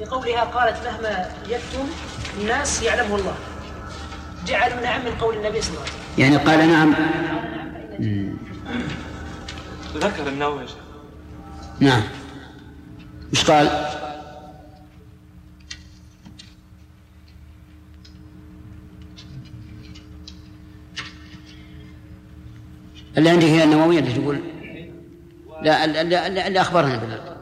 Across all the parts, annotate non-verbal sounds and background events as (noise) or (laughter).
في قولها قالت مهما يكتم الناس يعلمه الله. جعلوا نعم من قول النبي صلى الله عليه وسلم. يعني قال نعم. ذكر النووي. نعم. إيش قال؟ اللي عندك هي النووية اللي تقول؟ لا اللي, اللي أخبرنا بالله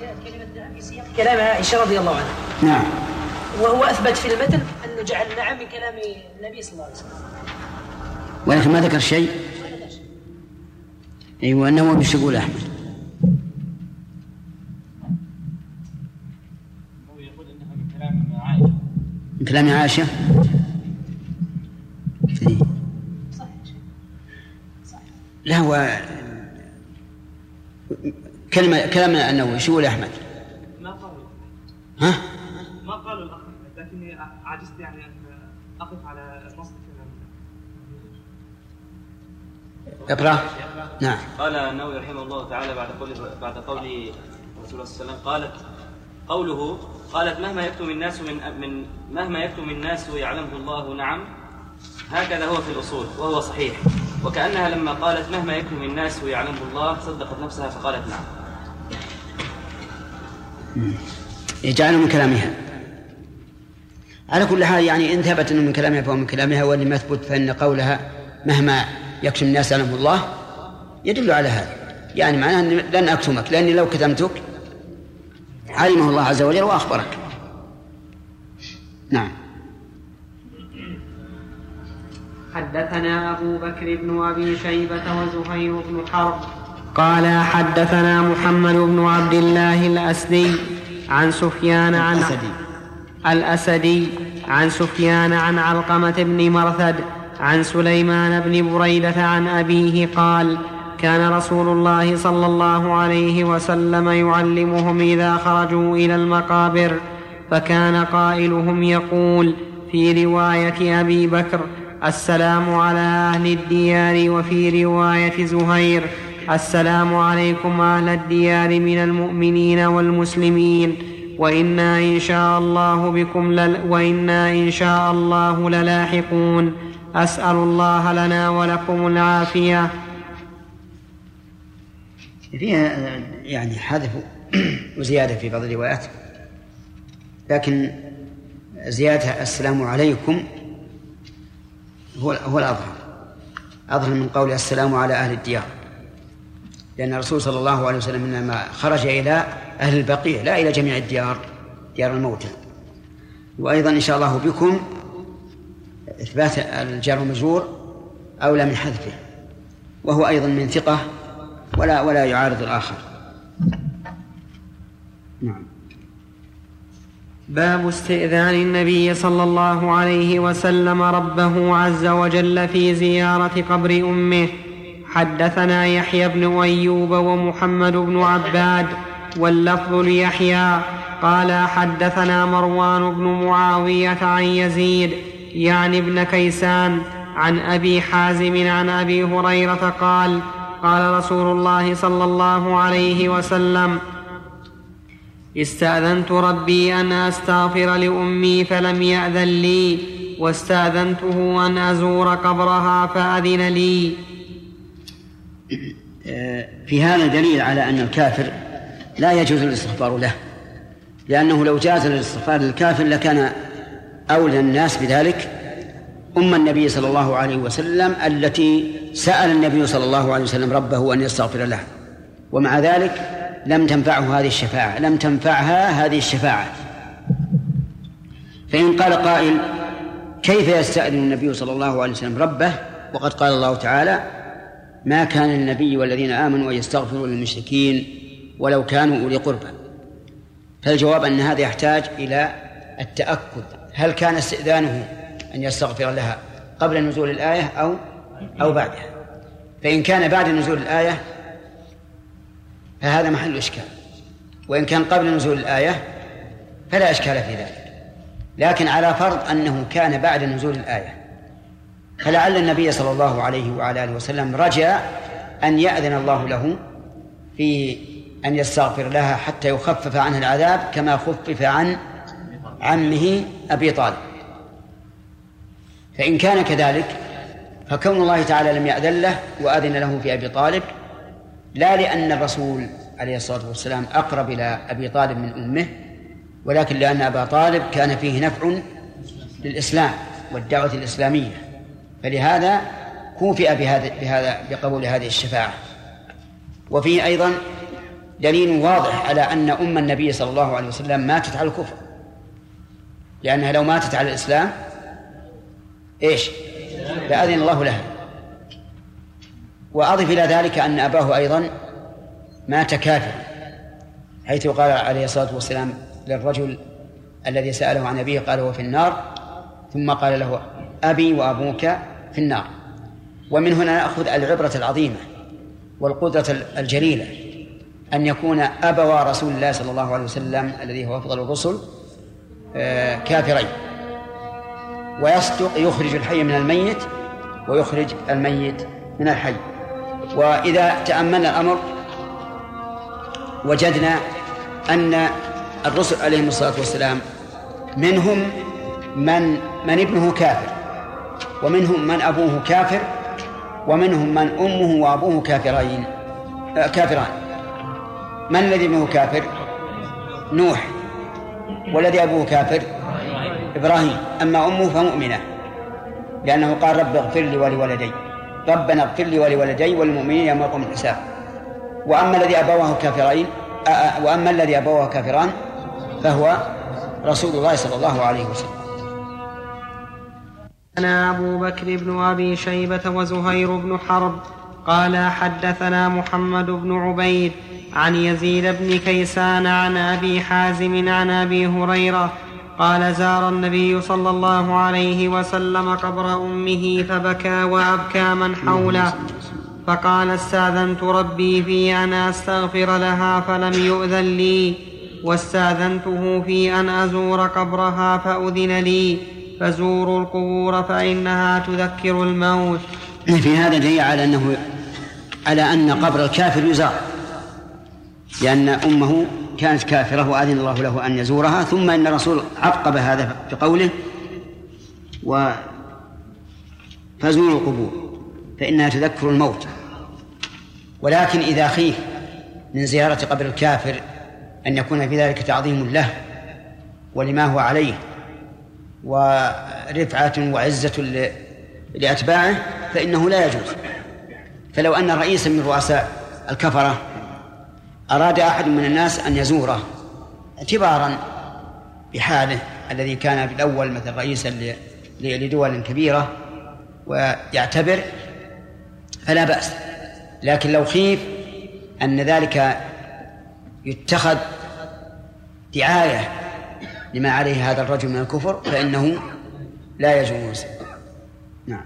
جاءت كلمة نعم في سياق كلام عائشة رضي الله عنها نعم وهو أثبت في المتن أنه جعل نعم من كلام النبي صلى الله عليه وسلم ولكن ما ذكر شيء أيوه النووي إيش يقول أحمد؟ يقول إنها من كلام عائشة من كلام عائشة؟ إيه. لا هو كلمة كلام النووي شو يقول أحمد؟ ما قالوا ها؟ ما قالوا الأخ لكني عجزت يعني أن أقف على نص اقرأ. نعم. قال النووي رحمه الله تعالى بعد قول بعد قول رسول الله صلى الله عليه وسلم قالت قوله قالت مهما يكتم الناس من من مهما يكتم الناس يعلمه الله نعم. هكذا هو في الأصول وهو صحيح. وكأنها لما قالت مهما يكتم الناس يعلمه الله صدقت نفسها فقالت نعم. يجعله من كلامها. على كل حال يعني إن ثبت إنه من كلامها فهو من كلامها وإن لم يثبت فإن قولها مهما يكتم الناس يعلمه الله يدل على هذا. يعني معناه أن لن أكتمك لأني لو كتمتك علمه الله عز وجل وأخبرك. نعم. حدثنا أبو بكر بن أبي شيبة وزهير بن حرب قال حدثنا محمد بن عبد الله الأسدي عن سفيان عن الأسدي. الأسدي عن سفيان عن علقمة بن مرثد عن سليمان بن بريدة عن أبيه قال كان رسول الله صلى الله عليه وسلم يعلمهم إذا خرجوا إلى المقابر فكان قائلهم يقول في رواية أبي بكر السلام على أهل الديار وفي رواية زهير السلام عليكم أهل الديار من المؤمنين والمسلمين. وإنا إن شاء الله بكم لل وإنا إن شاء الله للاحقون. أسأل الله لنا ولكم العافية. فيها يعني حذف وزيادة في بعض الروايات. لكن زيادة السلام عليكم هو هو الأظهر. أظهر من قول السلام على أهل الديار. لأن الرسول صلى الله عليه وسلم إنما خرج إلى أهل البقيع لا إلى جميع الديار ديار الموتى. وأيضا إن شاء الله بكم إثبات الجار والمجرور أولى من حذفه وهو أيضا من ثقة ولا ولا يعارض الآخر. نعم. باب استئذان النبي صلى الله عليه وسلم ربه عز وجل في زيارة قبر أمه. حدثنا يحيى بن أيوب ومحمد بن عباد واللفظ ليحيى قال حدثنا مروان بن معاوية عن يزيد يعني ابن كيسان عن أبي حازم عن أبي هريرة قال قال رسول الله صلى الله عليه وسلم استأذنت ربي أن أستغفر لأمي فلم يأذن لي واستأذنته أن أزور قبرها فأذن لي في هذا دليل على أن الكافر لا يجوز الاستغفار له لأنه لو جاز الاستغفار للكافر لكان أولى الناس بذلك أم النبي صلى الله عليه وسلم التي سأل النبي صلى الله عليه وسلم ربه أن يستغفر له. ومع ذلك لم تنفعه هذه الشفاعة لم تنفعها هذه الشفاعة. فإن قال قائل كيف يستأذن النبي صلى الله عليه وسلم ربه؟ وقد قال الله تعالى ما كان للنبي والذين آمنوا أن يستغفروا للمشركين ولو كانوا أولي قربى. فالجواب أن هذا يحتاج إلى التأكد. هل كان استئذانه أن يستغفر لها قبل نزول الآية أو أو بعدها؟ فإن كان بعد نزول الآية فهذا محل إشكال. وإن كان قبل نزول الآية فلا إشكال في ذلك. لكن على فرض أنه كان بعد نزول الآية. فلعل النبي صلى الله عليه وعلى آله وسلم رجا أن يأذن الله له في أن يستغفر لها حتى يخفف عنها العذاب كما خفف عن عمه أبي طالب. فإن كان كذلك فكون الله تعالى لم يأذن له وأذن له في أبي طالب لا لأن الرسول عليه الصلاة والسلام أقرب إلى أبي طالب من أمه ولكن لأن أبا طالب كان فيه نفع للإسلام والدعوة الإسلامية. فلهذا كوفئ بهذا بهذا بقبول هذه الشفاعة. وفيه أيضا دليل واضح على أن أم النبي صلى الله عليه وسلم ماتت على الكفر. لأنها لو ماتت على الإسلام إيش؟ لأذن الله لها. وأضف إلى ذلك أن أباه أيضا مات كافرا حيث قال عليه الصلاة والسلام للرجل الذي سأله عن أبيه قال هو في النار. ثم قال له أبي وأبوك في النار. ومن هنا نأخذ العبرة العظيمة والقدرة الجليلة أن يكون أبوا رسول الله صلى الله عليه وسلم الذي هو أفضل الرسل آه، كافرين. ويصدق يخرج الحي من الميت ويخرج الميت من الحي. وإذا تأملنا الأمر وجدنا أن الرسل عليهم الصلاة والسلام منهم من من ابنه كافر. ومنهم من أبوه كافر ومنهم من أمه وأبوه كافرين آه، كافران. من الذي ابنه كافر؟ نوح. والذي أبوه كافر؟ إبراهيم. أما أمه فمؤمنة لأنه قال رب اغفر لي ولولدي. ربنا اغفر لي ولولدي والمؤمنين يوم يقوم الحساب. وأما الذي أبواه كافرين آه، آه، وأما الذي أبواه كافران فهو رسول الله صلى الله عليه وسلم. أنا أبو بكر بن أبي شيبة وزهير بن حرب قال حدثنا محمد بن عبيد عن يزيد بن كيسان عن أبي حازم عن أبي هريرة قال زار النبي صلى الله عليه وسلم قبر أمه فبكى وأبكى من حوله. فقال استأذنت ربي في أن أستغفر لها فلم يؤذن لي واستأذنته في أن أزور قبرها فأذن لي. فزوروا القبور فإنها تذكر الموت. في هذا دليل على انه على أن قبر الكافر يزار. لأن أمه كانت كافرة وأذن الله له أن يزورها ثم أن الرسول عقب هذا بقوله و فزوروا القبور فإنها تذكر الموت. ولكن إذا خيف من زيارة قبر الكافر أن يكون في ذلك تعظيم له ولما هو عليه ورفعة وعزة لأتباعه فإنه لا يجوز. فلو أن رئيسا من رؤساء الكفرة أراد أحد من الناس أن يزوره اعتبارا بحاله الذي كان في الأول مثل رئيسا لدول كبيرة ويعتبر فلا بأس. لكن لو خيف أن ذلك يتخذ دعاية لما عليه هذا الرجل من الكفر فإنه لا يجوز. نعم.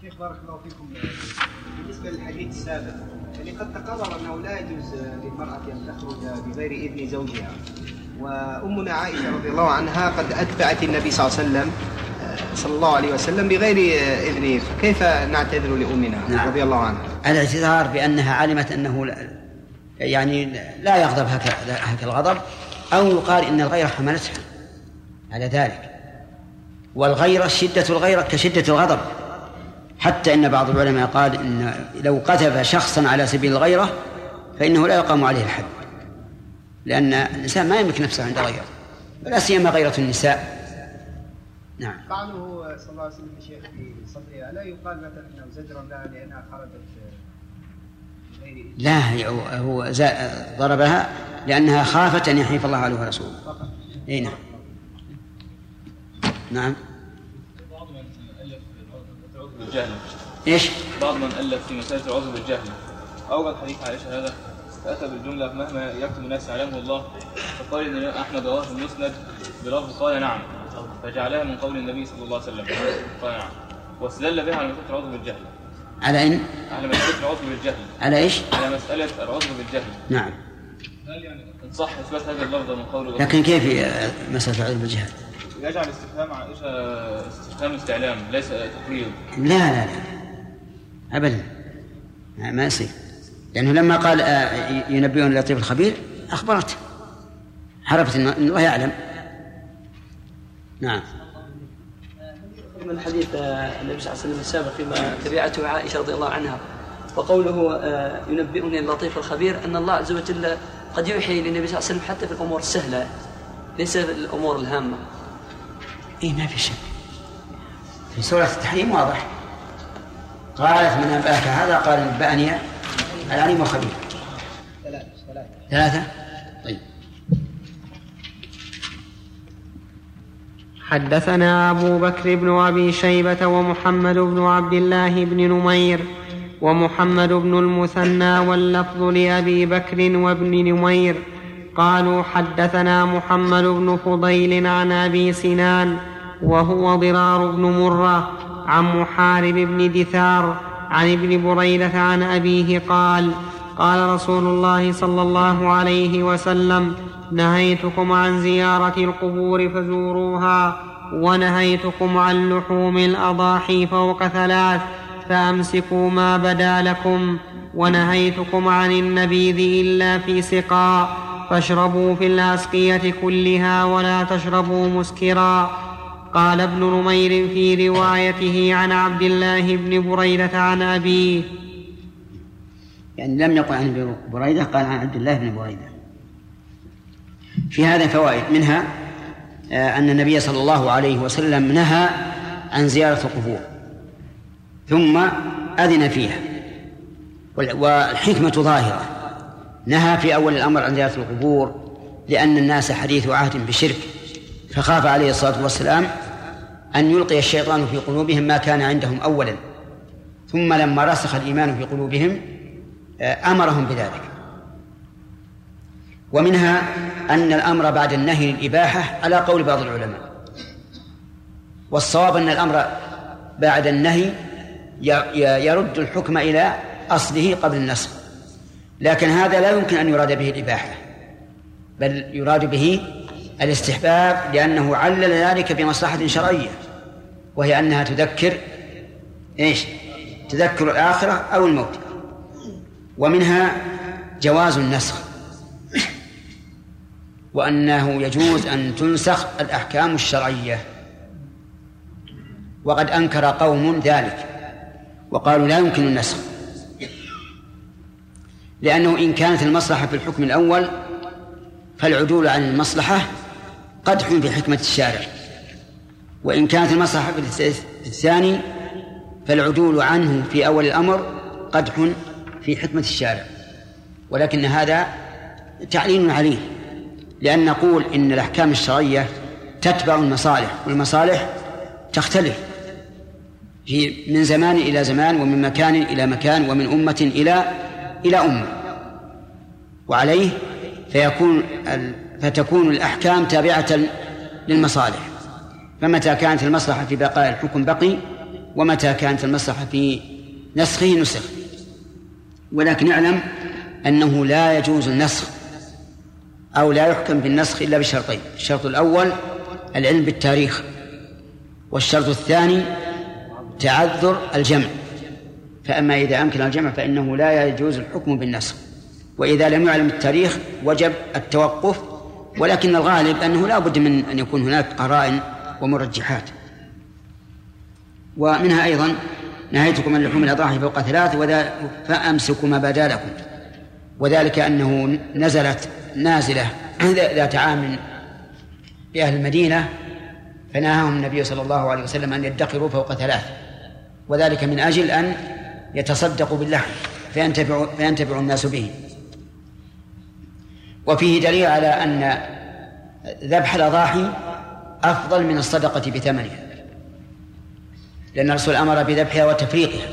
شيخ بارك الله فيكم بالنسبة للحديث السابق يعني قد تقرر أنه لا يجوز للمرأة أن تخرج بغير إذن زوجها. وأمنا عائشة رضي الله عنها قد أتبعت النبي صلى الله عليه وسلم صلى الله عليه وسلم بغير إذنه كيف نعتذر لأمنا نعم. رضي الله عنها؟ الاعتذار بأنها علمت أنه يعني لا يغضب هكذا هكذا الغضب. أو يقال إن الغيرة حملتها على ذلك. والغيرة شدة الغيرة كشدة الغضب. حتى إن بعض العلماء قال إن لو قذف شخصا على سبيل الغيرة فإنه لا يقام عليه الحد لأن الإنسان ما يملك نفسه عند غيره. ولا سيما غيرة النساء. نعم. فعله صلى الله عليه وسلم الشيخ في صدرها لا يقال مثلا إنه زجرا لها لأنها خرجت لا هو ضربها لأنها خافت أن يحيف الله عليه ورسوله. أي نعم. نعم. بعض من ألف بالجهل. إيش؟ بعض من ألف في مسألة العذر بالجهل. أورد حديث عائشة هذا فأتى بالجملة مهما يكتب الناس يعلمه الله. فقال إن أحمد رواه المسند بلفظ قال نعم. فجعلها من قول النبي صلى الله عليه وسلم. قال نعم. واستدل بها على مسألة العذر بالجهل. على إن؟ على مسألة العذر بالجهل. على إيش؟ على مسألة العذر بالجهل. نعم. هل يعني صح إثبات هذا اللفظ من قول لكن كيف مسألة العذر بالجهل؟ يجعل استفهام عائشة استفهام استعلام ليس تقرير لا لا لا. أبدا. ما يصير. لأنه لما قال آه، ينبئون اللطيف الخبير أخبرته. عرفت أن الله يعلم. نعم. من حديث آه، النبي صلى الله عليه وسلم السابق فيما تبعته عائشة رضي الله عنها وقوله آه، ينبئني اللطيف الخبير أن الله عز وجل قد يوحي للنبي صلى الله عليه وسلم حتى في الأمور السهلة ليس في الأمور الهامة. إيه ما في شك. في سورة التحريم واضح. قالت من أنبأك هذا قال نبأني العليم الخبير ثلاثة. ثلاثة طيب حدثنا أبو بكر بن أبي شيبة ومحمد بن عبد الله بن نمير ومحمد بن المثنى واللفظ لأبي بكر وابن نمير قالوا حدثنا محمد بن فضيل عن أبي سنان وهو ضرار بن مرة عن محارب بن دثار عن ابن بريدة عن أبيه قال قال رسول الله صلى الله عليه وسلم نهيتكم عن زيارة القبور فزوروها ونهيتكم عن لحوم الأضاحي فوق ثلاث فأمسكوا ما بدا لكم ونهيتكم عن النبيذ إلا في سقاء فاشربوا في الأسقية كلها ولا تشربوا مسكرا. قال ابن نمير في روايته عن عبد الله بن بريدة عن أبيه. يعني لم يقل عن بريدة قال عن عبد الله بن بريدة. في هذا فوائد. منها آه، أن النبي صلى الله عليه وسلم نهى عن زيارة القبور ثم أذن فيها. والحكمة ظاهرة. نهى في أول الأمر عن زيارة القبور لأن الناس حديث عهد بشرك. فخاف عليه الصلاة والسلام أن يلقي الشيطان في قلوبهم ما كان عندهم أولا. ثم لما رسخ الإيمان في قلوبهم آه، أمرهم بذلك. ومنها أن الأمر بعد النهي للإباحة على قول بعض العلماء. والصواب أن الأمر بعد النهي يرد الحكم إلى أصله قبل النسخ لكن هذا لا يمكن أن يراد به الإباحة بل يراد به الاستحباب لأنه علل ذلك بمصلحة شرعية وهي أنها تذكر إيش؟ تذكر الآخرة أو الموت. ومنها جواز النسخ. وأنه يجوز أن تنسخ الأحكام الشرعية. وقد أنكر قوم ذلك وقالوا لا يمكن النسخ. لأنه إن كانت المصلحة في الحكم الأول فالعدول عن المصلحة قدح في حكمة الشارع. وإن كانت المصلحة في الثاني فالعدول عنه في أول الأمر قدح في حكمة الشارع. ولكن هذا تعليل عليه. لأن نقول إن الأحكام الشرعية تتبع المصالح والمصالح تختلف. في من زمان إلى زمان ومن مكان إلى مكان ومن أمة إلى إلى أمة. وعليه فيكون فتكون الأحكام تابعة للمصالح. فمتى كانت المصلحة في بقاء الحكم بقي ومتى كانت المصلحة في نسخه نسخ. ولكن اعلم أنه لا يجوز النسخ أو لا يحكم بالنسخ إلا بشرطين الشرط الأول العلم بالتاريخ والشرط الثاني تعذر الجمع. فأما إذا أمكن الجمع فإنه لا يجوز الحكم بالنسخ. وإذا لم يعلم التاريخ وجب التوقف ولكن الغالب أنه لا بد من أن يكون هناك قرائن ومرجحات. ومنها أيضا نهيتكم من لحوم الأضاحي فوق ثلاث فأمسكوا ما بدا لكم وذلك أنه نزلت نازلة ذات عام بأهل المدينة فنهاهم النبي صلى الله عليه وسلم أن يدخروا فوق ثلاث. وذلك من أجل أن يتصدقوا باللحم فينتفع, فينتفع الناس به. وفيه دليل على أن ذبح الأضاحي أفضل من الصدقة بثمنها لأن الرسول أمر بذبحها وتفريقها.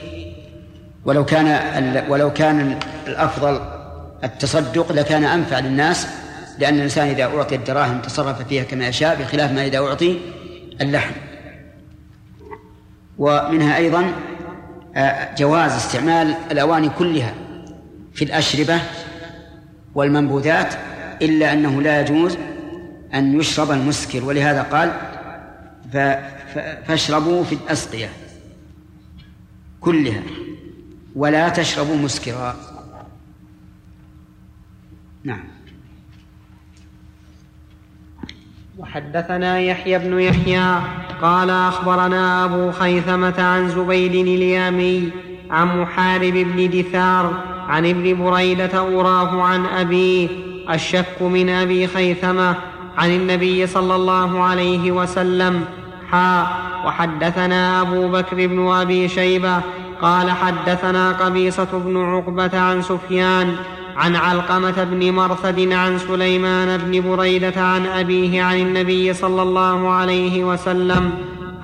ولو كان ولو كان الأفضل التصدق لكان أنفع للناس لأن الإنسان إذا أعطي الدراهم تصرف فيها كما يشاء بخلاف ما إذا أعطي اللحم. ومنها أيضا آه، جواز استعمال الأواني كلها في الأشربة والمنبوذات إلا أنه لا يجوز أن يشرب المسكر. ولهذا قال فاشربوا في الأسقية كلها ولا تشربوا مسكرا. نعم. وحدثنا يحيى بن يحيى قال أخبرنا أبو خيثمة عن زبيد اليامي عن محارب بن دثار عن ابن بريدة اراه عن أبيه الشك من أبي خيثمة عن النبي صلى الله عليه وسلم. حا وحدثنا أبو بكر بن أبي شيبة قال حدثنا قبيصة بن عقبة عن سفيان عن علقمة بن مرثد عن سليمان بن بريدة عن أبيه عن النبي صلى الله عليه وسلم.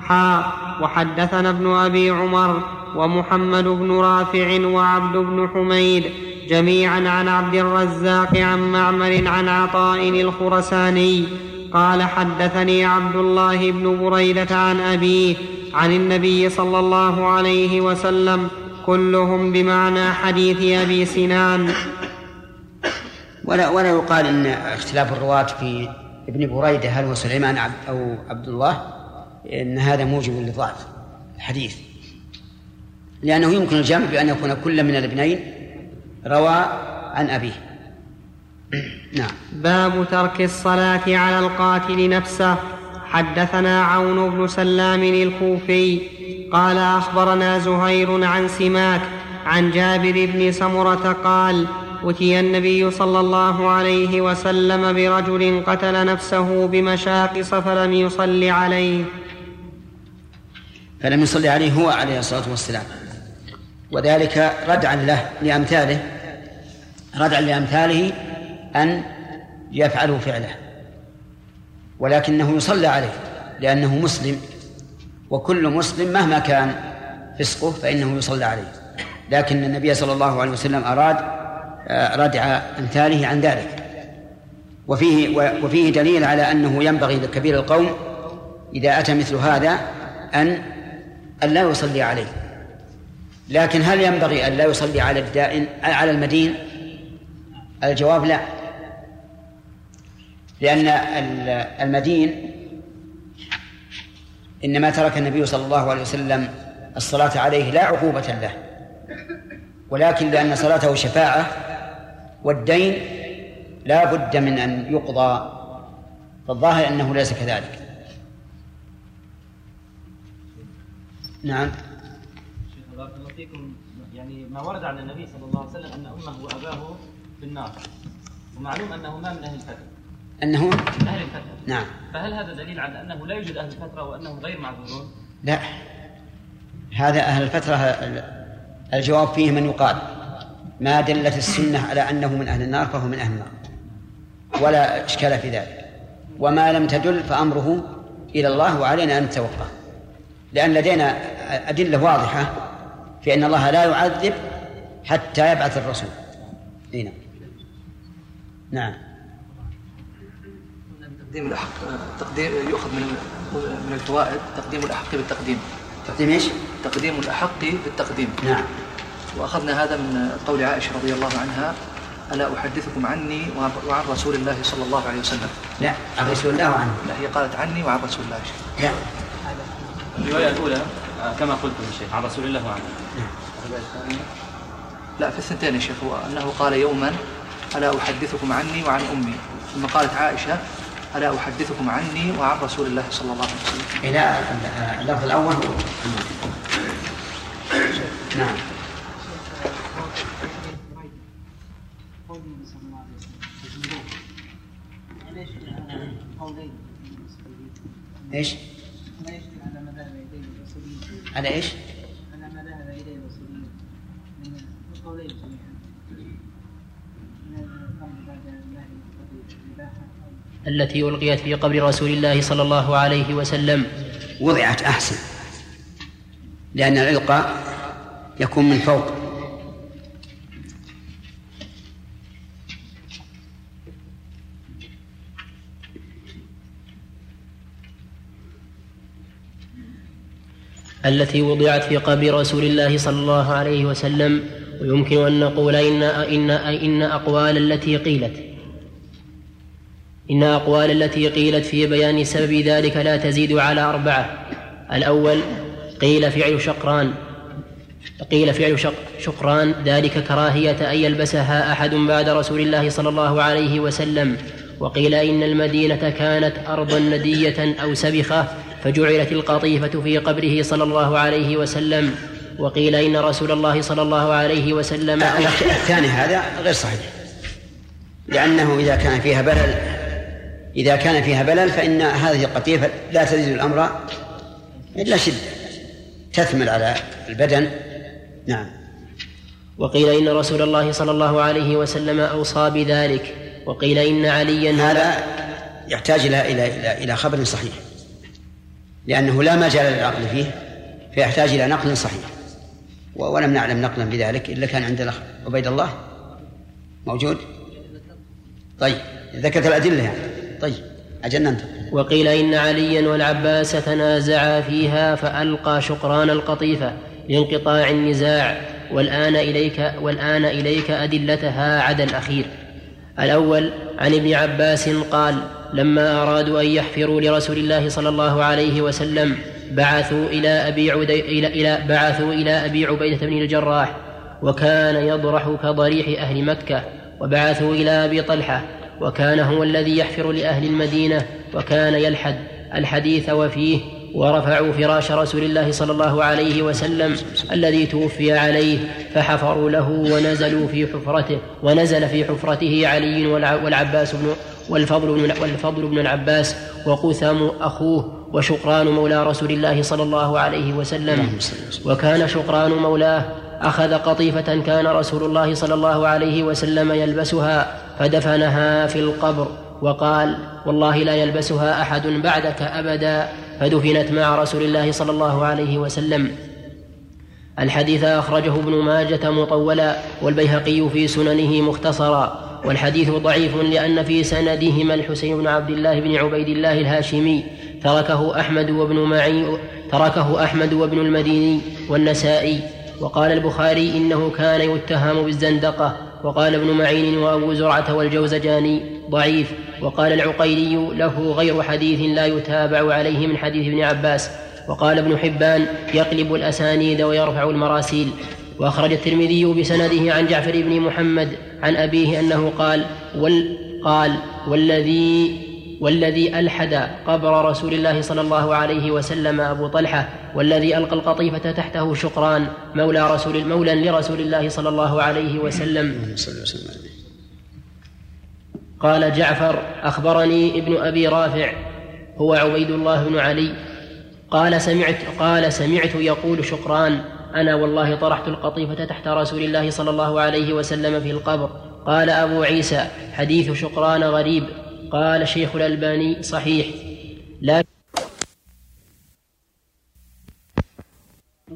حا وحدثنا ابن أبي عمر ومحمد بن رافع وعبد بن حميد جميعا عن عبد الرزاق عن معمر عن عطاء الخرساني. قال حدثني عبد الله بن بريدة عن أبيه عن النبي صلى الله عليه وسلم. كلهم بمعنى حديث أبي سنان. ولا ولا يقال إن اختلاف الرواة في ابن بريدة هل هو سليمان أو عبد الله إن هذا موجب لضعف الحديث. لأنه يمكن الجمع بأن يكون كل من الابنين روى عن أبيه. (clears throat) نعم. باب ترك الصلاة على القاتل نفسه. حدثنا عون بن سلام الكوفي قال أخبرنا زهير عن سماك عن جابر بن سمرة قال أتي النبي صلى الله عليه وسلم برجل قتل نفسه بمشاقص فلم يصل عليه. فلم يصلي عليه هو عليه الصلاة والسلام. وذلك ردعا له لأمثاله ردعا لأمثاله أن يفعلوا فعله. ولكنه يصلى عليه لأنه مسلم وكل مسلم مهما كان فسقه فإنه يصلى عليه. لكن النبي صلى الله عليه وسلم أراد ردع أمثاله عن ذلك. وفيه وفيه دليل على أنه ينبغي لكبير القوم إذا أتى مثل هذا أن أن لا يصلي عليه. لكن هل ينبغي أن لا يصلي على الدائن على المدين؟ الجواب لا. لأن المدين إنما ترك النبي صلى الله عليه وسلم الصلاة عليه لا عقوبة له ولكن لأن صلاته شفاعة والدين لا بد من أن يقضى فالظاهر أنه ليس كذلك. نعم. شيخ بارك الله فيكم. يعني ما ورد عن النبي صلى الله عليه وسلم أن أمه وأباه في النار. ومعلوم أنه ما من أهل الفترة أنه من أهل الفترة نعم. فهل هذا دليل على أنه لا يوجد أهل الفترة وأنهم غير معذورون؟ لا. هذا أهل الفترة الجواب فيه من يقال. ما دلت السنة على أنه من أهل النار فهو من أهل النار. ولا إشكال في ذلك. وما لم تدل فأمره إلى الله وعلينا أن نتوقع. لأن لدينا أدلة واضحة في أن الله لا يعذب حتى يبعث الرسول هنا نعم. تقديم الأحق تقديم يؤخذ من من الفوائد تقديم الأحق بالتقديم. تقديم إيش؟ تقديم الأحق بالتقديم. نعم. وأخذنا هذا من قول عائشة رضي الله عنها ألا أحدثكم عني وعن رسول الله صلى الله عليه وسلم. لا عن رسول الله عنه لا هي قالت عني وعن رسول الله. لا. الرواية الأولى آه، كما قلت يا شيخ عن رسول الله وعنه. لا في الثنتين يا شيخ هو أنه قال يوما ألا أحدثكم عني وعن أمي. ثم قالت عائشة ألا أحدثكم عني وعن رسول الله صلى الله عليه وسلم. إلى اللفظ الأول هو نعم. إيش؟ على إيش؟ على ما ذهب اليه من جميعا التي ألقيت في قبر رسول الله صلى الله عليه وسلم وضعت أحسن لأن الإلقاء يكون من فوق التي وضعت في قبر رسول الله صلى الله عليه وسلم ويمكن أن نقول إن إن إن أقوال التي قيلت. إن أقوال التي قيلت في بيان سبب ذلك لا تزيد على أربعة. الأول قيل فعل شقران. قيل فعل شق شقران ذلك كراهية أن يلبسها أحد بعد رسول الله صلى الله عليه وسلم. وقيل إن المدينة كانت أرضا ندية أو سبخة فجعلت القطيفة في قبره صلى الله عليه وسلم وقيل إن رسول الله صلى الله عليه وسلم الثاني هذا غير صحيح. لأنه إذا كان فيها بلل إذا كان فيها بلل فإن هذه القطيفة لا تزيد الأمر إلا شدة تثمل على البدن. نعم. وقيل إن رسول الله صلى الله عليه وسلم أوصى بذلك وقيل إن عليا هذا يحتاج إلى إلى إلى إلى خبر صحيح. لأنه لا مجال للعقل فيه فيحتاج إلى نقل صحيح. ولم نعلم نقلا بذلك إلا كان عند الأخ عبيد الله. موجود؟ طيب ذكرت الأدلة يعني. طيب أجل ننتقل. وقيل إن عليا والعباس تنازعا فيها فألقى شقران القطيفة لانقطاع النزاع. والآن إليك والآن إليك أدلتها عدا الأخير الأول عن ابن عباس قال لما أرادوا أن يحفروا لرسول الله صلى الله عليه وسلم بعثوا إلى أبي عدي إلى, إلى بعثوا إلى أبي عبيدة بن الجراح وكان يضرح كضريح أهل مكة وبعثوا إلى أبي طلحة وكان هو الذي يحفر لأهل المدينة وكان يلحد الحديث وفيه ورفعوا فراش رسول الله صلى الله عليه وسلم الذي توفي عليه فحفروا له ونزلوا في حفرته ونزل في حفرته علي والعباس بن والفضل بن والفضل بن العباس وقثم أخوه وشقران مولى رسول الله صلى الله عليه وسلم. وكان شقران مولاه أخذ قطيفة كان رسول الله صلى الله عليه وسلم يلبسها فدفنها في القبر وقال والله لا يلبسها أحد بعدك أبدا فدفنت مع رسول الله صلى الله عليه وسلم. الحديث أخرجه ابن ماجة مطولا والبيهقي في سننه مختصرا. والحديث ضعيف لأن في سندهما الحسين بن عبد الله بن عبيد الله الهاشمي تركه أحمد وابن معي تركه أحمد وابن المديني والنسائي. وقال البخاري إنه كان يتهم بالزندقة. وقال ابن معين وأبو زرعة والجوزجاني ضعيف. وقال العقيلي له غير حديث لا يتابع عليه من حديث ابن عباس. وقال ابن حبان يقلب الأسانيد ويرفع المراسيل. وأخرج الترمذي بسنده عن جعفر بن محمد عن أبيه أنه قال وال قال والذي والذي ألحد قبر رسول الله صلى الله عليه وسلم أبو طلحة والذي ألقى القطيفة تحته شقران مولى رسول مولى لرسول الله صلى الله عليه وسلم. قال جعفر أخبرني ابن أبي رافع هو عبيد الله بن علي قال سمعت قال سمعت يقول شقران أنا والله طرحت القطيفة تحت رسول الله صلى الله عليه وسلم في القبر. قال أبو عيسى حديث شقران غريب. قال شيخ الألباني صحيح. لا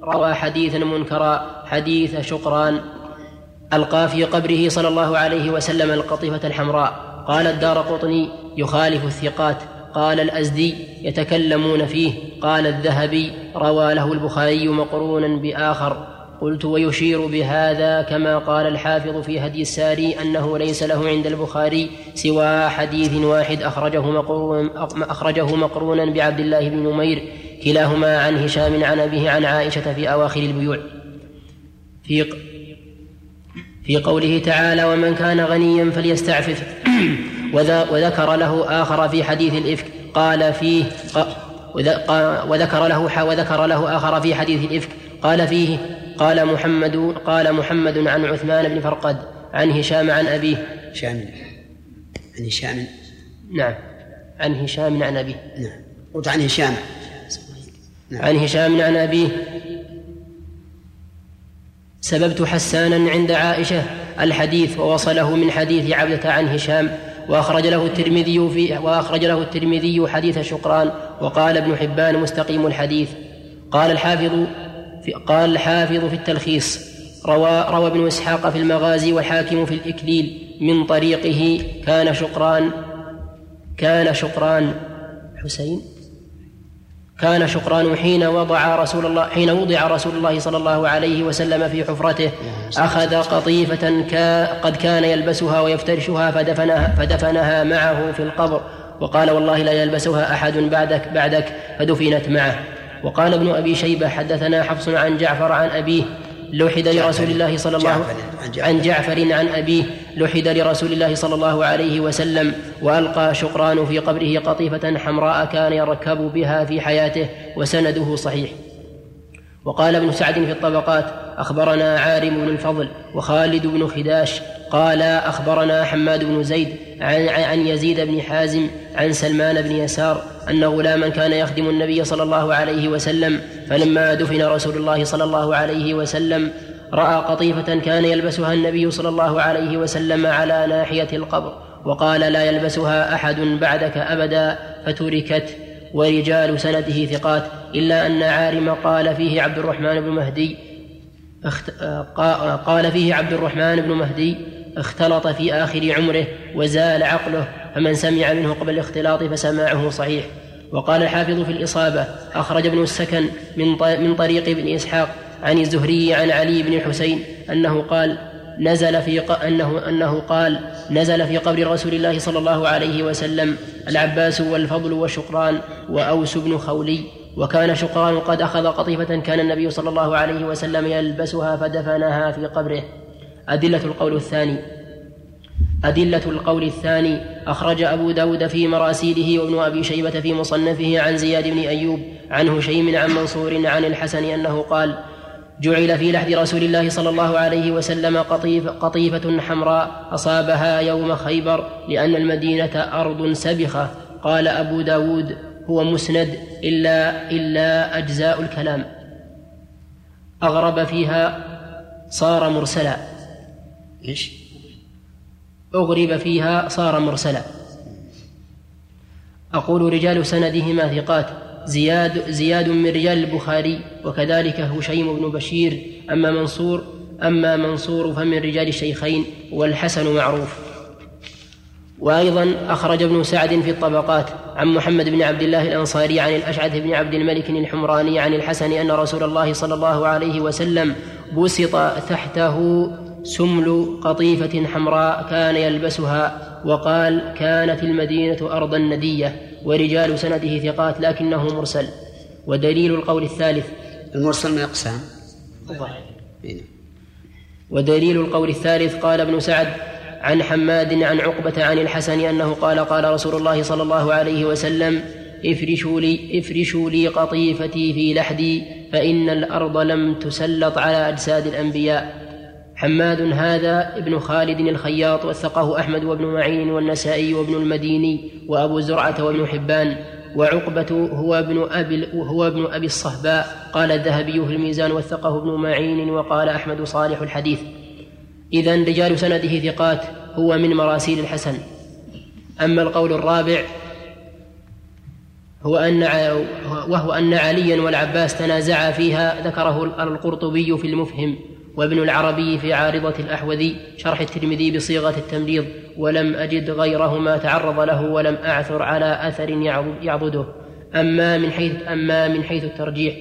روى حديثا منكرا حديث شقران. ألقى في قبره صلى الله عليه وسلم القطيفة الحمراء. قال الدار قطني يخالف الثقات. قال الأزدي يتكلمون فيه. قال الذهبي روى له البخاري مقرونا بآخر. قلت ويشير بهذا كما قال الحافظ في هدي الساري أنه ليس له عند البخاري سوى حديث واحد أخرجه مقرونا, أخرجه مقرونا بعبد الله بن نمير كلاهما عن هشام عن أبيه عن عائشة في أواخر البيوع. في في قوله تعالى ومن كان غنيا فليستعفف. (clears throat) وذكر له آخر في حديث الإفك قال فيه وذكر له وذكر له آخر في حديث الإفك قال فيه قال محمد قال محمد عن عثمان بن فرقد عن هشام عن أبيه. هشام عن هشام. نعم عن هشام عن أبيه. نعم قلت عن هشام. نعم. عن هشام عن أبيه. سببت حسانا عند عائشة الحديث ووصله من حديث عبدة عن هشام وأخرج له الترمذي في وأخرج له الترمذي حديث شقران وقال ابن حبان مستقيم الحديث. قال الحافظ في قال الحافظ في التلخيص روى روى ابن إسحاق في المغازي والحاكم في الإكليل من طريقه كان شقران كان شقران. حسين؟ كان شقران حين وضع رسول الله حين وضع رسول الله صلى الله عليه وسلم في حفرته أخذ قطيفة قد كان يلبسها ويفترشها فدفنها, فدفنها معه في القبر وقال والله لا يلبسها أحد بعدك بعدك فدفنت معه. وقال ابن أبي شيبة حدثنا حفص عن جعفر عن أبيه لوحد لرسول الله صلى الله. عن جعفر عن أبيه لحد لرسول الله صلى الله عليه وسلم وألقى شقران في قبره قطيفة حمراء كان يركب بها في حياته وسنده صحيح وقال ابن سعد في الطبقات أخبرنا عارم بن الفضل وخالد بن خداش قال أخبرنا حماد بن زيد عن, عن يزيد بن حازم عن سلمان بن يسار أن غلاما كان يخدم النبي صلى الله عليه وسلم فلما دفن رسول الله صلى الله عليه وسلم رأى قطيفة كان يلبسها النبي صلى الله عليه وسلم على ناحية القبر وقال لا يلبسها أحد بعدك أبدا فتركت. ورجال سنده ثقات إلا أن عارم قال فيه عبد الرحمن بن مهدي اخت... قا- قال فيه عبد الرحمن بن مهدي اختلط في آخر عمره وزال عقله فمن سمع منه قبل الاختلاط فسماعه صحيح. وقال الحافظ في الإصابة أخرج ابن السكن من من طريق ابن إسحاق عن الزهري عن علي بن الحسين أنه قال نزل في ق... أنه أنه قال نزل في قبر رسول الله صلى الله عليه وسلم العباس والفضل وشقران وأوس بن خولي. وكان شقران قد أخذ قطيفة كان النبي صلى الله عليه وسلم يلبسها فدفنها في قبره. أدلة القول الثاني. أدلة القول الثاني أخرج أبو داود في مراسيله وابن أبي شيبة في مصنفه عن زياد بن أيوب عن هشيم عن منصور عن الحسن أنه قال جعل في لحد رسول الله صلى الله عليه وسلم قطيف قطيفة حمراء أصابها يوم خيبر لأن المدينة أرض سبخة. قال أبو داود هو مسند إلا إلا أجزاء الكلام. أغرب فيها صار مرسلا. إيش؟ أغرب فيها صار مرسلا. أقول رجال سندهما ثقات. زياد زياد من رجال البخاري وكذلك هشيم بن بشير. أما منصور أما منصور فمن رجال الشيخين والحسن معروف. وأيضا أخرج ابن سعد في الطبقات عن محمد بن عبد الله الأنصاري عن الأشعث بن عبد الملك الحمراني عن الحسن أن رسول الله صلى الله عليه وسلم بسط تحته سمل قطيفة حمراء كان يلبسها وقال كانت المدينة أرضا ندية. ورجال سنده ثقات لكنه مرسل. ودليل القول الثالث. المرسل من أقسام. إيه. ودليل القول الثالث قال ابن سعد عن حماد عن عقبة عن الحسن أنه قال قال رسول الله صلى الله عليه وسلم افرشوا لي افرشوا لي قطيفتي في لحدي فإن الأرض لم تسلط على أجساد الأنبياء. حماد هذا ابن خالد الخياط وثقه أحمد وابن معين والنسائي وابن المديني وأبو زرعة وابن حبان وعقبة هو ابن أبي هو ابن أبي الصهباء قال الذهبي في الميزان وثقه ابن معين وقال أحمد صالح الحديث. إذا رجال سنده ثقات هو من مراسيل الحسن. أما القول الرابع هو أن وهو أن عليا والعباس تنازعا فيها ذكره القرطبي في المفهم. وابن العربي في عارضة الأحوذي شرح الترمذي بصيغة التمريض ولم أجد غيرهما تعرض له ولم أعثر على أثر يعضده أما من حيث أما من حيث الترجيح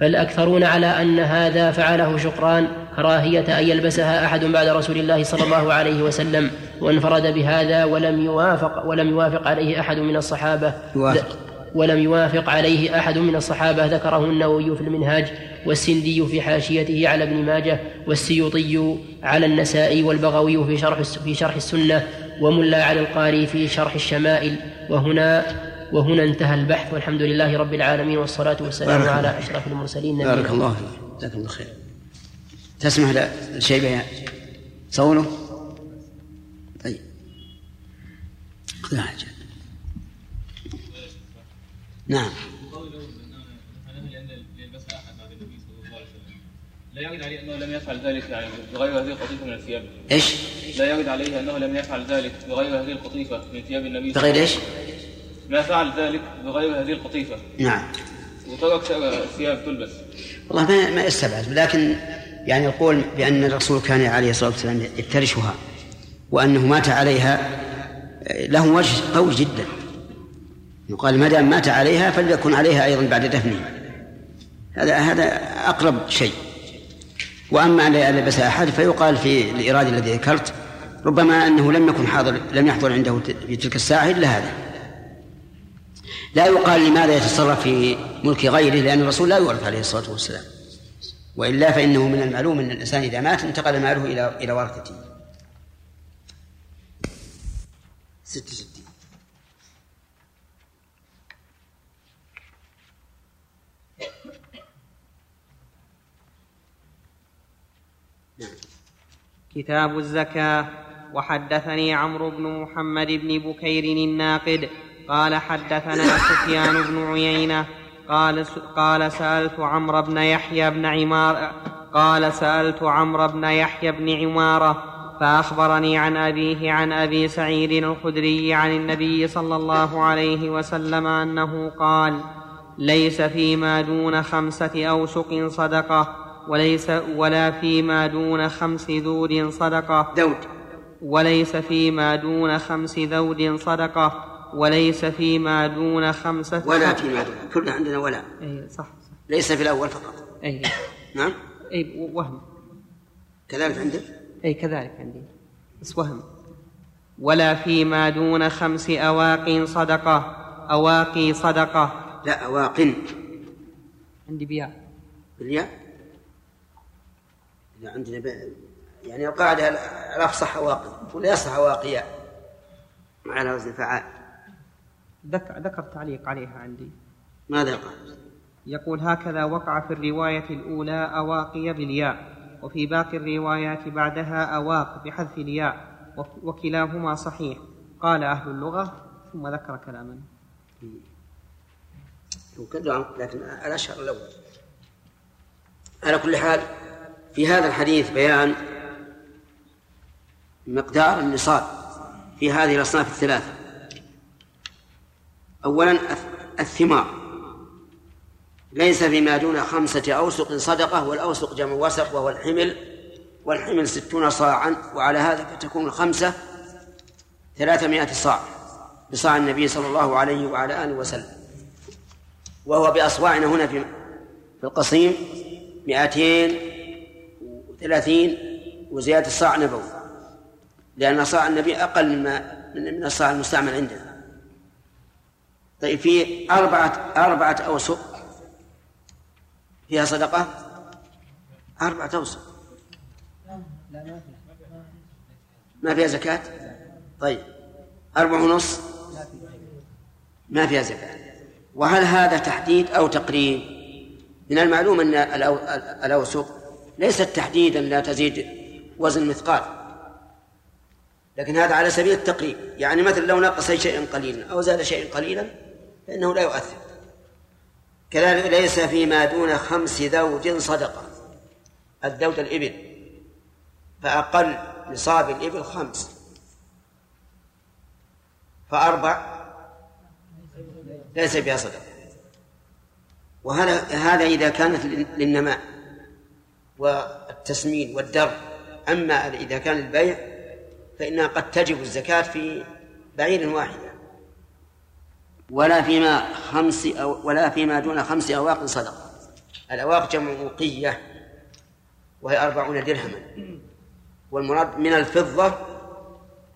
فالأكثرون على أن هذا فعله شقران كراهية أن يلبسها أحد بعد رسول الله صلى الله عليه وسلم وانفرد بهذا ولم يوافق ولم يوافق عليه أحد من الصحابة يوافق. ولم يوافق عليه أحد من الصحابة ذكره النووي في المنهاج والسندي في حاشيته على ابن ماجه والسيوطي على النسائي والبغوي في شرح في شرح السنة وملا على القاري في شرح الشمائل. وهنا وهنا انتهى البحث. والحمد لله رب العالمين والصلاة والسلام بارك على. أشرف المرسلين. بارك نبينا الله فيك. جزاك الله خير. تسمح لشيبة صوله؟ طيب. خذ حاجة. نعم. لا يرد عليه أنه لم يفعل ذلك يعني بغير هذه القطيفة من الثياب. إيش؟ لا يرد عليه أنه لم يفعل ذلك بغير هذه القطيفة من ثياب النبي صلى بغير الله إيش؟ عليه وسلم. ما فعل ذلك بغير هذه القطيفة. نعم. وترك ثياب تلبس. والله ما ما يستبعد لكن يعني القول بأن الرسول كان عليه الصلاة والسلام يفترشها وأنه مات عليها له وجه قوي جدا. يقال ما دام مات عليها فليكن عليها أيضا بعد دفنه. هذا هذا أقرب شيء. وأما أن لا يلبس أحد فيقال في الإيراد الذي ذكرت ربما أنه لم يكن حاضر لم يحضر عنده في تلك الساعة إلا هذا. لا يقال لماذا يتصرف في ملك غيره لأن الرسول لا يورث عليه الصلاة والسلام. وإلا فإنه من المعلوم أن الإنسان إذا مات انتقل ماله إلى إلى ورثته. ست ستين كتاب الزكاة. وحدثني عمرو بن محمد بن بكير الناقد. قال حدثنا سفيان بن عيينة. قال قال سألت عمرو بن يحيى بن عمار قال سألت عمرو بن يحيى بن عمارة. فأخبرني عن أبيه عن أبي سعيد الخدري عن النبي صلى الله عليه وسلم أنه قال ليس فيما دون خمسة أوسق صدقة وليس ولا فيما دون خمس ذود صدقة. دود. وليس فيما دون خمس ذود صدقة. وليس فيما دون خمسة ولا فيما دون. كلنا عندنا ولا. أي صح صح. ليس في الأول فقط. أي. نعم. أي وهم. كذلك عندك؟ أي كذلك عندي. بس وهم. ولا فيما دون خمس أواق صدقة. أواقي صدقة. لا أواق. عندي بياء. بالياء؟ لا عندنا ب... يعني القاعدة الأفصح أواقي ولا يصح أواقيا على وزن فعال ذكر ذكر تعليق عليها عندي. ماذا قال؟ يقول هكذا وقع في الرواية الأولى أواقي بالياء وفي باقي الروايات بعدها أواق بحذف الياء وك- وكلاهما صحيح. قال أهل اللغة ثم ذكر كلاما. لكن الأشهر الأول. على كل حال في هذا الحديث بيان مقدار النصاب في هذه الأصناف الثلاثة. أولا الث- الثمار. ليس فيما دون خمسة أوسق صدقة والأوسق جمع وسق وهو الحمل والحمل ستون صاعا وعلى هذا فتكون الخمسة ثلاثمائة صاع بصاع النبي صلى الله عليه وعلى آله وسلم. وهو بأصواعنا هنا في القصيم مئتين وثلاثين وزيادة الصاع نبوي لأن صاع النبي أقل مما من الصاع المستعمل عندنا. طيب في أربعة أربعة أوسق. فيها صدقة؟ أربعة أوسق. ما فيها زكاة؟ طيب أربعة ونص؟ ما فيها زكاة. وهل هذا تحديد أو تقريب؟ من المعلوم أن الأو- الأوسق ليست تحديدا لا تزيد وزن مثقال. لكن هذا على سبيل التقريب يعني مثلا لو نقص شيئا قليلا أو زاد شيئا قليلا فإنه لا يؤثر. كذلك ليس فيما دون خمس ذوج صدقة. الذود الإبل. فأقل نصاب الإبل خمس. فأربع ليس فيها صدقة. وهذا هذا إذا كانت للنماء. والتسمين والدر أما إذا كان البيع فإنها قد تجب الزكاة في بعير واحدة. ولا فيما خمس أو ولا فيما دون خمس أواق صدقة. الأواق جمع وقية وهي أربعون درهما. والمراد من الفضة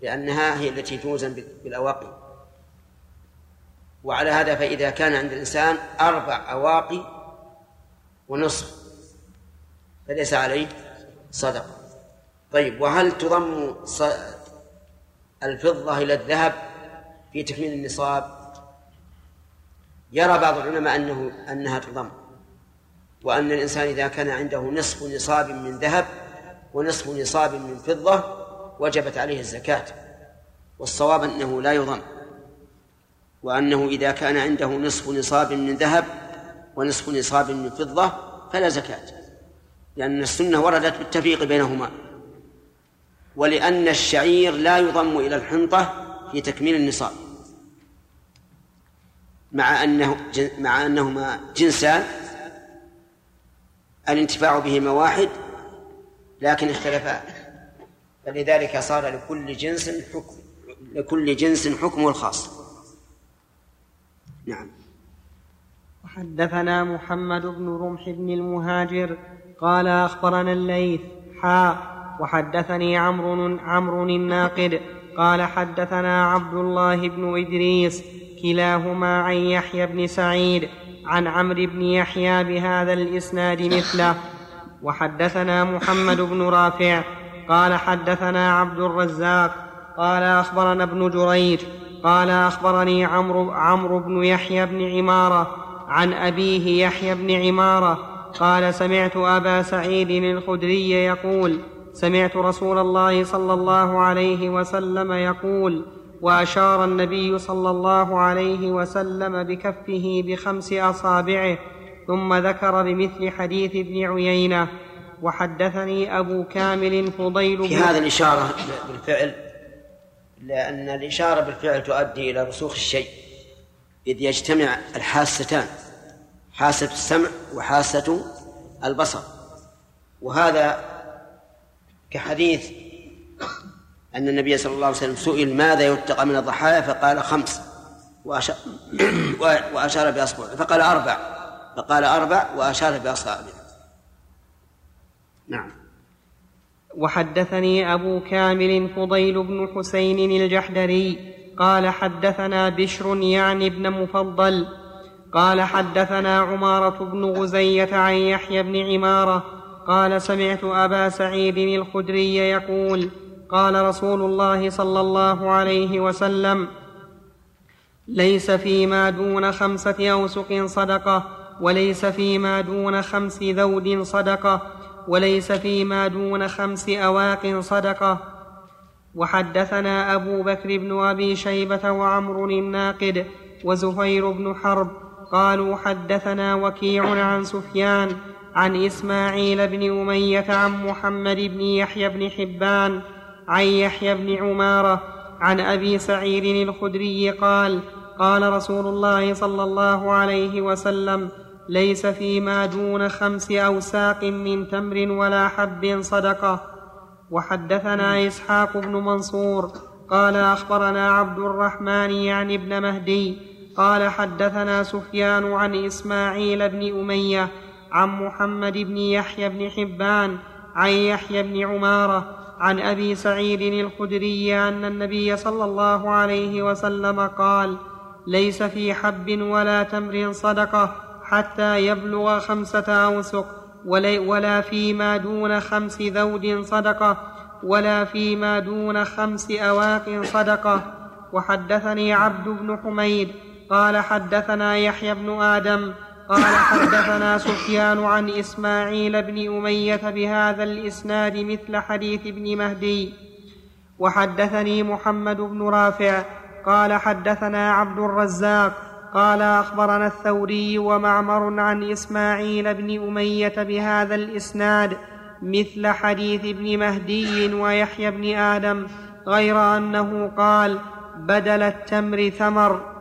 لأنها هي التي توزن بالأواقي وعلى هذا فإذا كان عند الإنسان أربع أواقي ونصف. فليس عليه صدقة طيب وهل تضم الفضة إلى الذهب في تكميل النصاب؟ يرى بعض العلماء أنه أنها تضم وأن الإنسان إذا كان عنده نصف نصاب من ذهب ونصف نصاب من فضة وجبت عليه الزكاة والصواب أنه لا يضم وأنه إذا كان عنده نصف نصاب من ذهب ونصف نصاب من فضة فلا زكاة. لأن السنة وردت بالتفريق بينهما. ولأن الشعير لا يضم إلى الحنطة في تكميل النصاب. مع أنه مع أنهما جنسان الانتفاع بهما واحد لكن اختلفا. فلذلك صار لكل جنس حكم لكل جنس حكمه الخاص. نعم. وحدثنا محمد بن رمح بن المهاجر قال أخبرنا الليث حا وحدثني عمرو عمرو الناقد قال حدثنا عبد الله بن إدريس كلاهما عن يحيى بن سعيد عن عمرو بن يحيى بهذا الإسناد مثله. وحدثنا محمد بن رافع قال حدثنا عبد الرزاق قال أخبرنا ابن جريج قال أخبرني عمرو عمرو بن يحيى بن عمارة عن أبيه يحيى بن عمارة قال سمعت أبا سعيد الخدري يقول سمعت رسول الله صلى الله عليه وسلم يقول وأشار النبي صلى الله عليه وسلم بكفه بخمس أصابعه ثم ذكر بمثل حديث ابن عيينة. وحدثني أبو كامل فضيل في هذا الإشارة بالفعل لأن الإشارة بالفعل تؤدي إلى رسوخ الشيء إذ يجتمع الحاستان. حاسة السمع وحاسة البصر. وهذا كحديث أن النبي صلى الله عليه وسلم سئل ماذا يتقى من الضحايا؟ فقال خمس. وأشار, (clears throat) بأصبعه فقال أربع. فقال أربع وأشار بأصابعه نعم. وحدثني أبو كامل فضيل بن حسين الجحدري قال حدثنا بشر يعني ابن مفضل قال حدثنا عمارة بن غزية عن يحيى بن عمارة قال سمعت أبا سعيد الخدري يقول قال رسول الله صلى الله عليه وسلم ليس فيما دون خمسة أوسق صدقة وليس فيما دون خمس ذود صدقة وليس فيما دون خمس أواق صدقة. وحدثنا أبو بكر بن أبي شيبة وعمر الناقد وزهير بن حرب قالوا حدثنا وكيع عن سفيان عن إسماعيل بن أمية عن محمد بن يحيى بن حبان عن يحيى بن عمارة عن أبي سعيد الخدري قال قال رسول الله صلى الله عليه وسلم ليس فيما دون خمس أوساق من تمر ولا حب صدقة. وحدثنا إسحاق بن منصور قال أخبرنا عبد الرحمن يعني ابن مهدي قال حدثنا سفيان عن إسماعيل بن أمية عن محمد بن يحيى بن حبان عن يحيى بن عمارة عن أبي سعيد الخدري أن النبي صلى الله عليه وسلم قال ليس في حب ولا تمر صدقة حتى يبلغ خمسة أوسق ولا فيما دون خمس ذود صدقة ولا فيما دون خمس أواق صدقة وحدثني عبد بن حميد قال حدثنا يحيى بن آدم قال حدثنا سفيان عن إسماعيل بن أمية بهذا الإسناد مثل حديث ابن مهدي. وحدثني محمد بن رافع قال حدثنا عبد الرزاق قال أخبرنا الثوري ومعمر عن إسماعيل بن أمية بهذا الإسناد مثل حديث ابن مهدي ويحيى بن آدم غير أنه قال بدل التمر ثمر.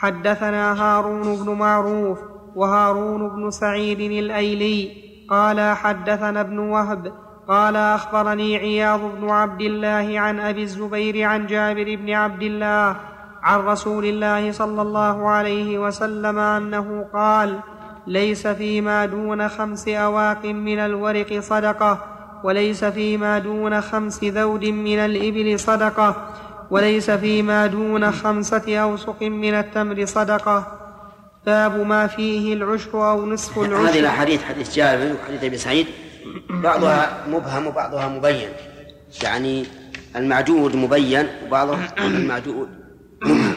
حدثنا هارون بن معروف وهارون بن سعيد الأيلي قال حدثنا ابن وهب قال أخبرني عياض بن عبد الله عن أبي الزبير عن جابر بن عبد الله عن رسول الله صلى الله عليه وسلم أنه قال ليس فيما دون خمس أواق من الورق صدقة وليس فيما دون خمس ذود من الإبل صدقة وليس فيما دون خمسة أوسق من التمر صدقة. باب ما فيه العشر أو نصف العشر. هذه الأحاديث حديث جابر وحديث أبي سعيد. بعضها مبهم وبعضها مبين. يعني المعدود مبين وبعضها المعدود مبهم.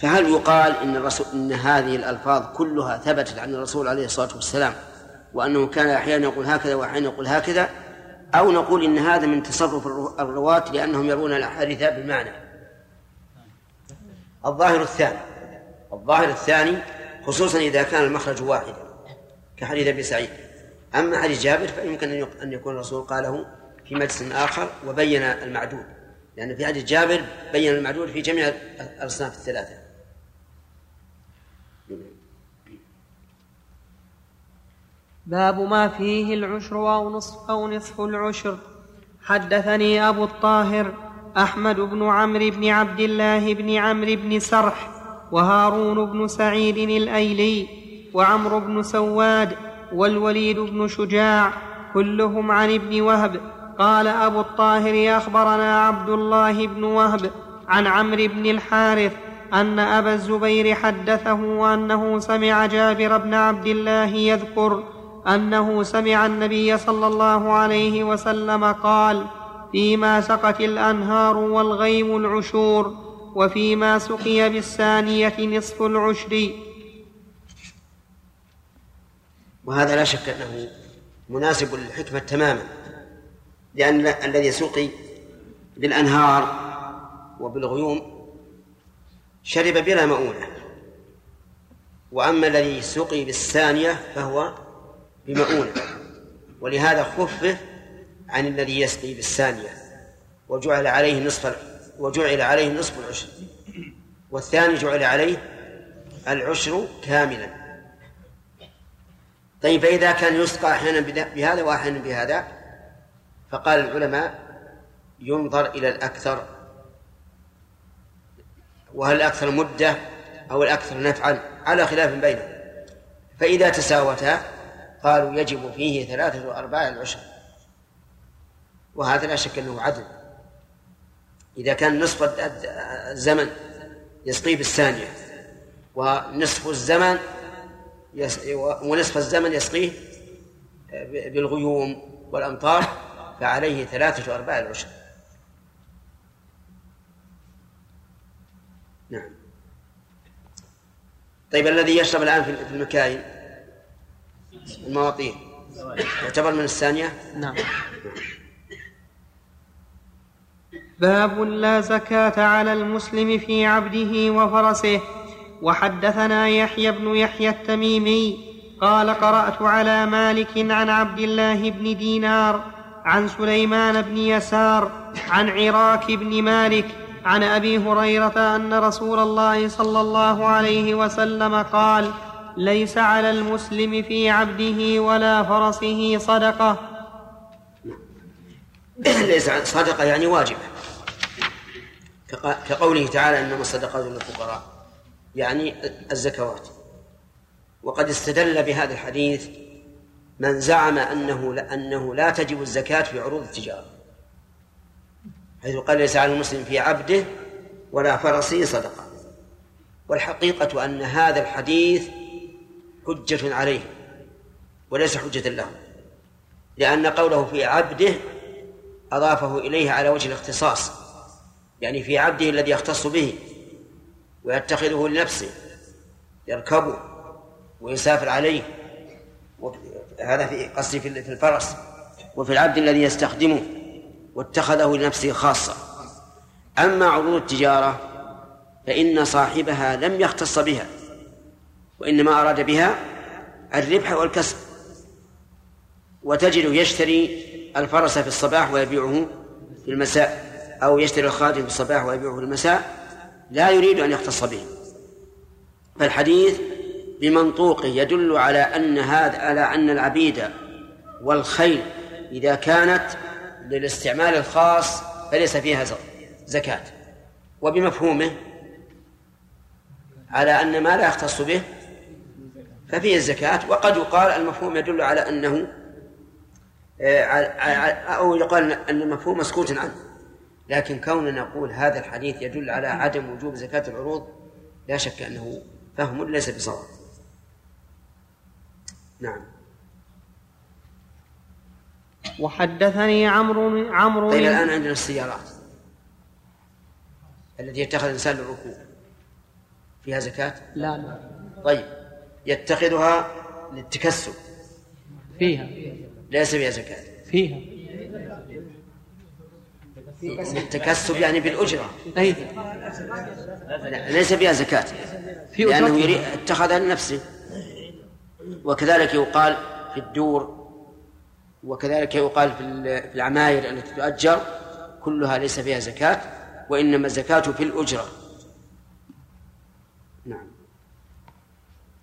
فهل يقال إن الرسول إن هذه الألفاظ كلها ثبتت عن الرسول عليه الصلاة والسلام وأنه كان أحيانا يقول هكذا وأحيانا يقول هكذا؟ أو نقول إن هذا من تصرف الرواة لأنهم يرون الأحاديث بالمعنى الظاهر الثاني. الظاهر الثاني خصوصا إذا كان المخرج واحدا كحديث أبي سعيد. أما حديث جابر فيمكن أن يكون الرسول قاله في مجلس آخر وبين المعدود. لأن في حديث جابر بين المعدود في جميع الأصناف الثلاثة. باب ما فيه العشر أو نصف أو نصف العشر. حدثني أبو الطاهر أحمد بن عمرو بن عبد الله بن عمرو بن سرح وهارون بن سعيد الأيلي وعمرو بن سواد والوليد بن شجاع كلهم عن ابن وهب. قال أبو الطاهر أخبرنا عبد الله بن وهب عن عمرو بن الحارث أن أبا الزبير حدثه أنه سمع جابر بن عبد الله يذكر أنه سمع النبي صلى الله عليه وسلم قال فيما سقت الأنهار والغيم العشور وفيما سقي بالثانية نصف العشر. وهذا لا شك أنه مناسب للحكمة تماما لأن الذي سقي بالأنهار وبالغيوم شرب بلا مؤونة وأما الذي سقي بالثانية فهو بمؤونه ولهذا خفف عن الذي يسقي بالثانية. وجعل عليه نصف وجعل عليه نصف العشر. والثاني جعل عليه العشر كاملا. طيب فإذا كان يسقى أحيانا بهذا وأحيانا بهذا فقال العلماء ينظر إلى الأكثر. وهل الأكثر مدة أو الأكثر نفعا؟ على خلاف بينهم. فإذا تساوتا قالوا يجب فيه ثلاثة وأرباع العشر. وهذا لا شك أنه عدل. إذا كان نصف الزمن يسقي بالثانية ونصف الزمن ونصف الزمن يسقيه بالغيوم والأمطار فعليه ثلاثة أرباع العشر. نعم. طيب الذي يشرب الآن في المكاين؟ المواطين يعتبر من الثانية؟ نعم. باب لا زكاة على المسلم في عبده وفرسه. وحدثنا يحيى بن يحيى التميمي قال قرأت على مالك عن عبد الله بن دينار عن سليمان بن يسار عن عراك بن مالك عن أبي هريرة أن رسول الله صلى الله عليه وسلم قال ليس على المسلم في عبده ولا فرسه صدقة. ليس صدقة يعني واجبة. كقوله تعالى إنما الصدقات للفقراء يعني الزكوات. وقد استدل بهذا الحديث من زعم أنه أنه لا تجب الزكاة في عروض التجارة. حيث قال ليس على المسلم في عبده ولا فرسه صدقة. والحقيقة أن هذا الحديث حجة عليه وليس حجة له لأن قوله في عبده أضافه إليه على وجه الاختصاص يعني في عبده الذي يختص به ويتخذه لنفسه يركبه ويسافر عليه هذا في قصدي في الفرس وفي العبد الذي يستخدمه واتخذه لنفسه خاصة. أما عروض التجارة فإن صاحبها لم يختص بها. وإنما أراد بها الربح والكسب. وتجد يشتري الفرس في الصباح ويبيعه في المساء أو يشتري الخادم في الصباح ويبيعه في المساء لا يريد أن يختص به. فالحديث بمنطوقه يدل على أن هذا على أن العبيد والخيل إذا كانت للاستعمال الخاص فليس فيها زكاة. وبمفهومه على أن ما لا يختص به ففيه الزكاة وقد يقال المفهوم يدل على أنه آه، أو يقال أن المفهوم مسكوت عنه. لكن كوننا نقول هذا الحديث يدل على عدم وجوب زكاة العروض لا شك أنه فهم ليس بصواب. نعم. وحدثني عمرو عمرو طيب الآن عندنا السيارات. التي يتخذ الإنسان للركوب فيها زكاة؟ لا لا. طيب. يتخذها للتكسب. فيها. ليس فيها زكاة. فيها. التكسب يعني بالأجرة. أي. ليس فيها زكاة. في لأنه يريد اتخذها لنفسه. وكذلك يقال في الدور وكذلك يقال في العماير التي تؤجر كلها ليس فيها زكاة وإنما الزكاة في الأجرة. نعم.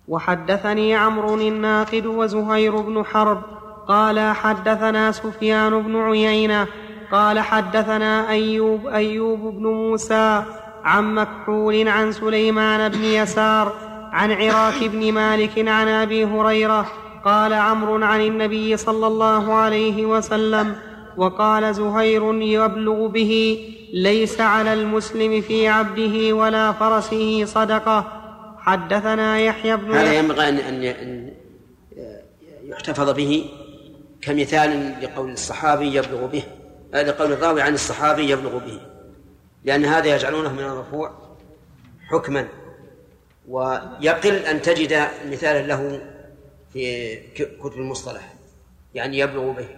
وحدثني عمرو الناقد وزهير بن حرب قال حدثنا سفيان بن عيينة قال حدثنا أيوب أيوب بن موسى عن مكحول عن سليمان بن يسار عن عراك بن مالك عن أبي هريرة قال عمرو عن النبي صلى الله عليه وسلم وقال زهير يبلغ به ليس على المسلم في عبده ولا فرسه صدقة حدثنا يحيى بن هذا ينبغي أن يحتفظ به كمثال لقول الصحابي يبلغ به آه، لقول الراوي عن الصحابي يبلغ به لأن هذا يجعلونه من المرفوع حكما ويقل أن تجد مثالا له في كتب المصطلح يعني يبلغ به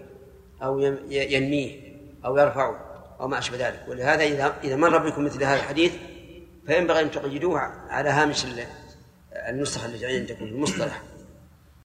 أو ينميه أو يرفعه أو ما أشبه ذلك ولهذا إذا إذا مر بكم مثل هذا الحديث فينبغي أن تقيدوه على هامش النسخ التي عندكم المصطلح.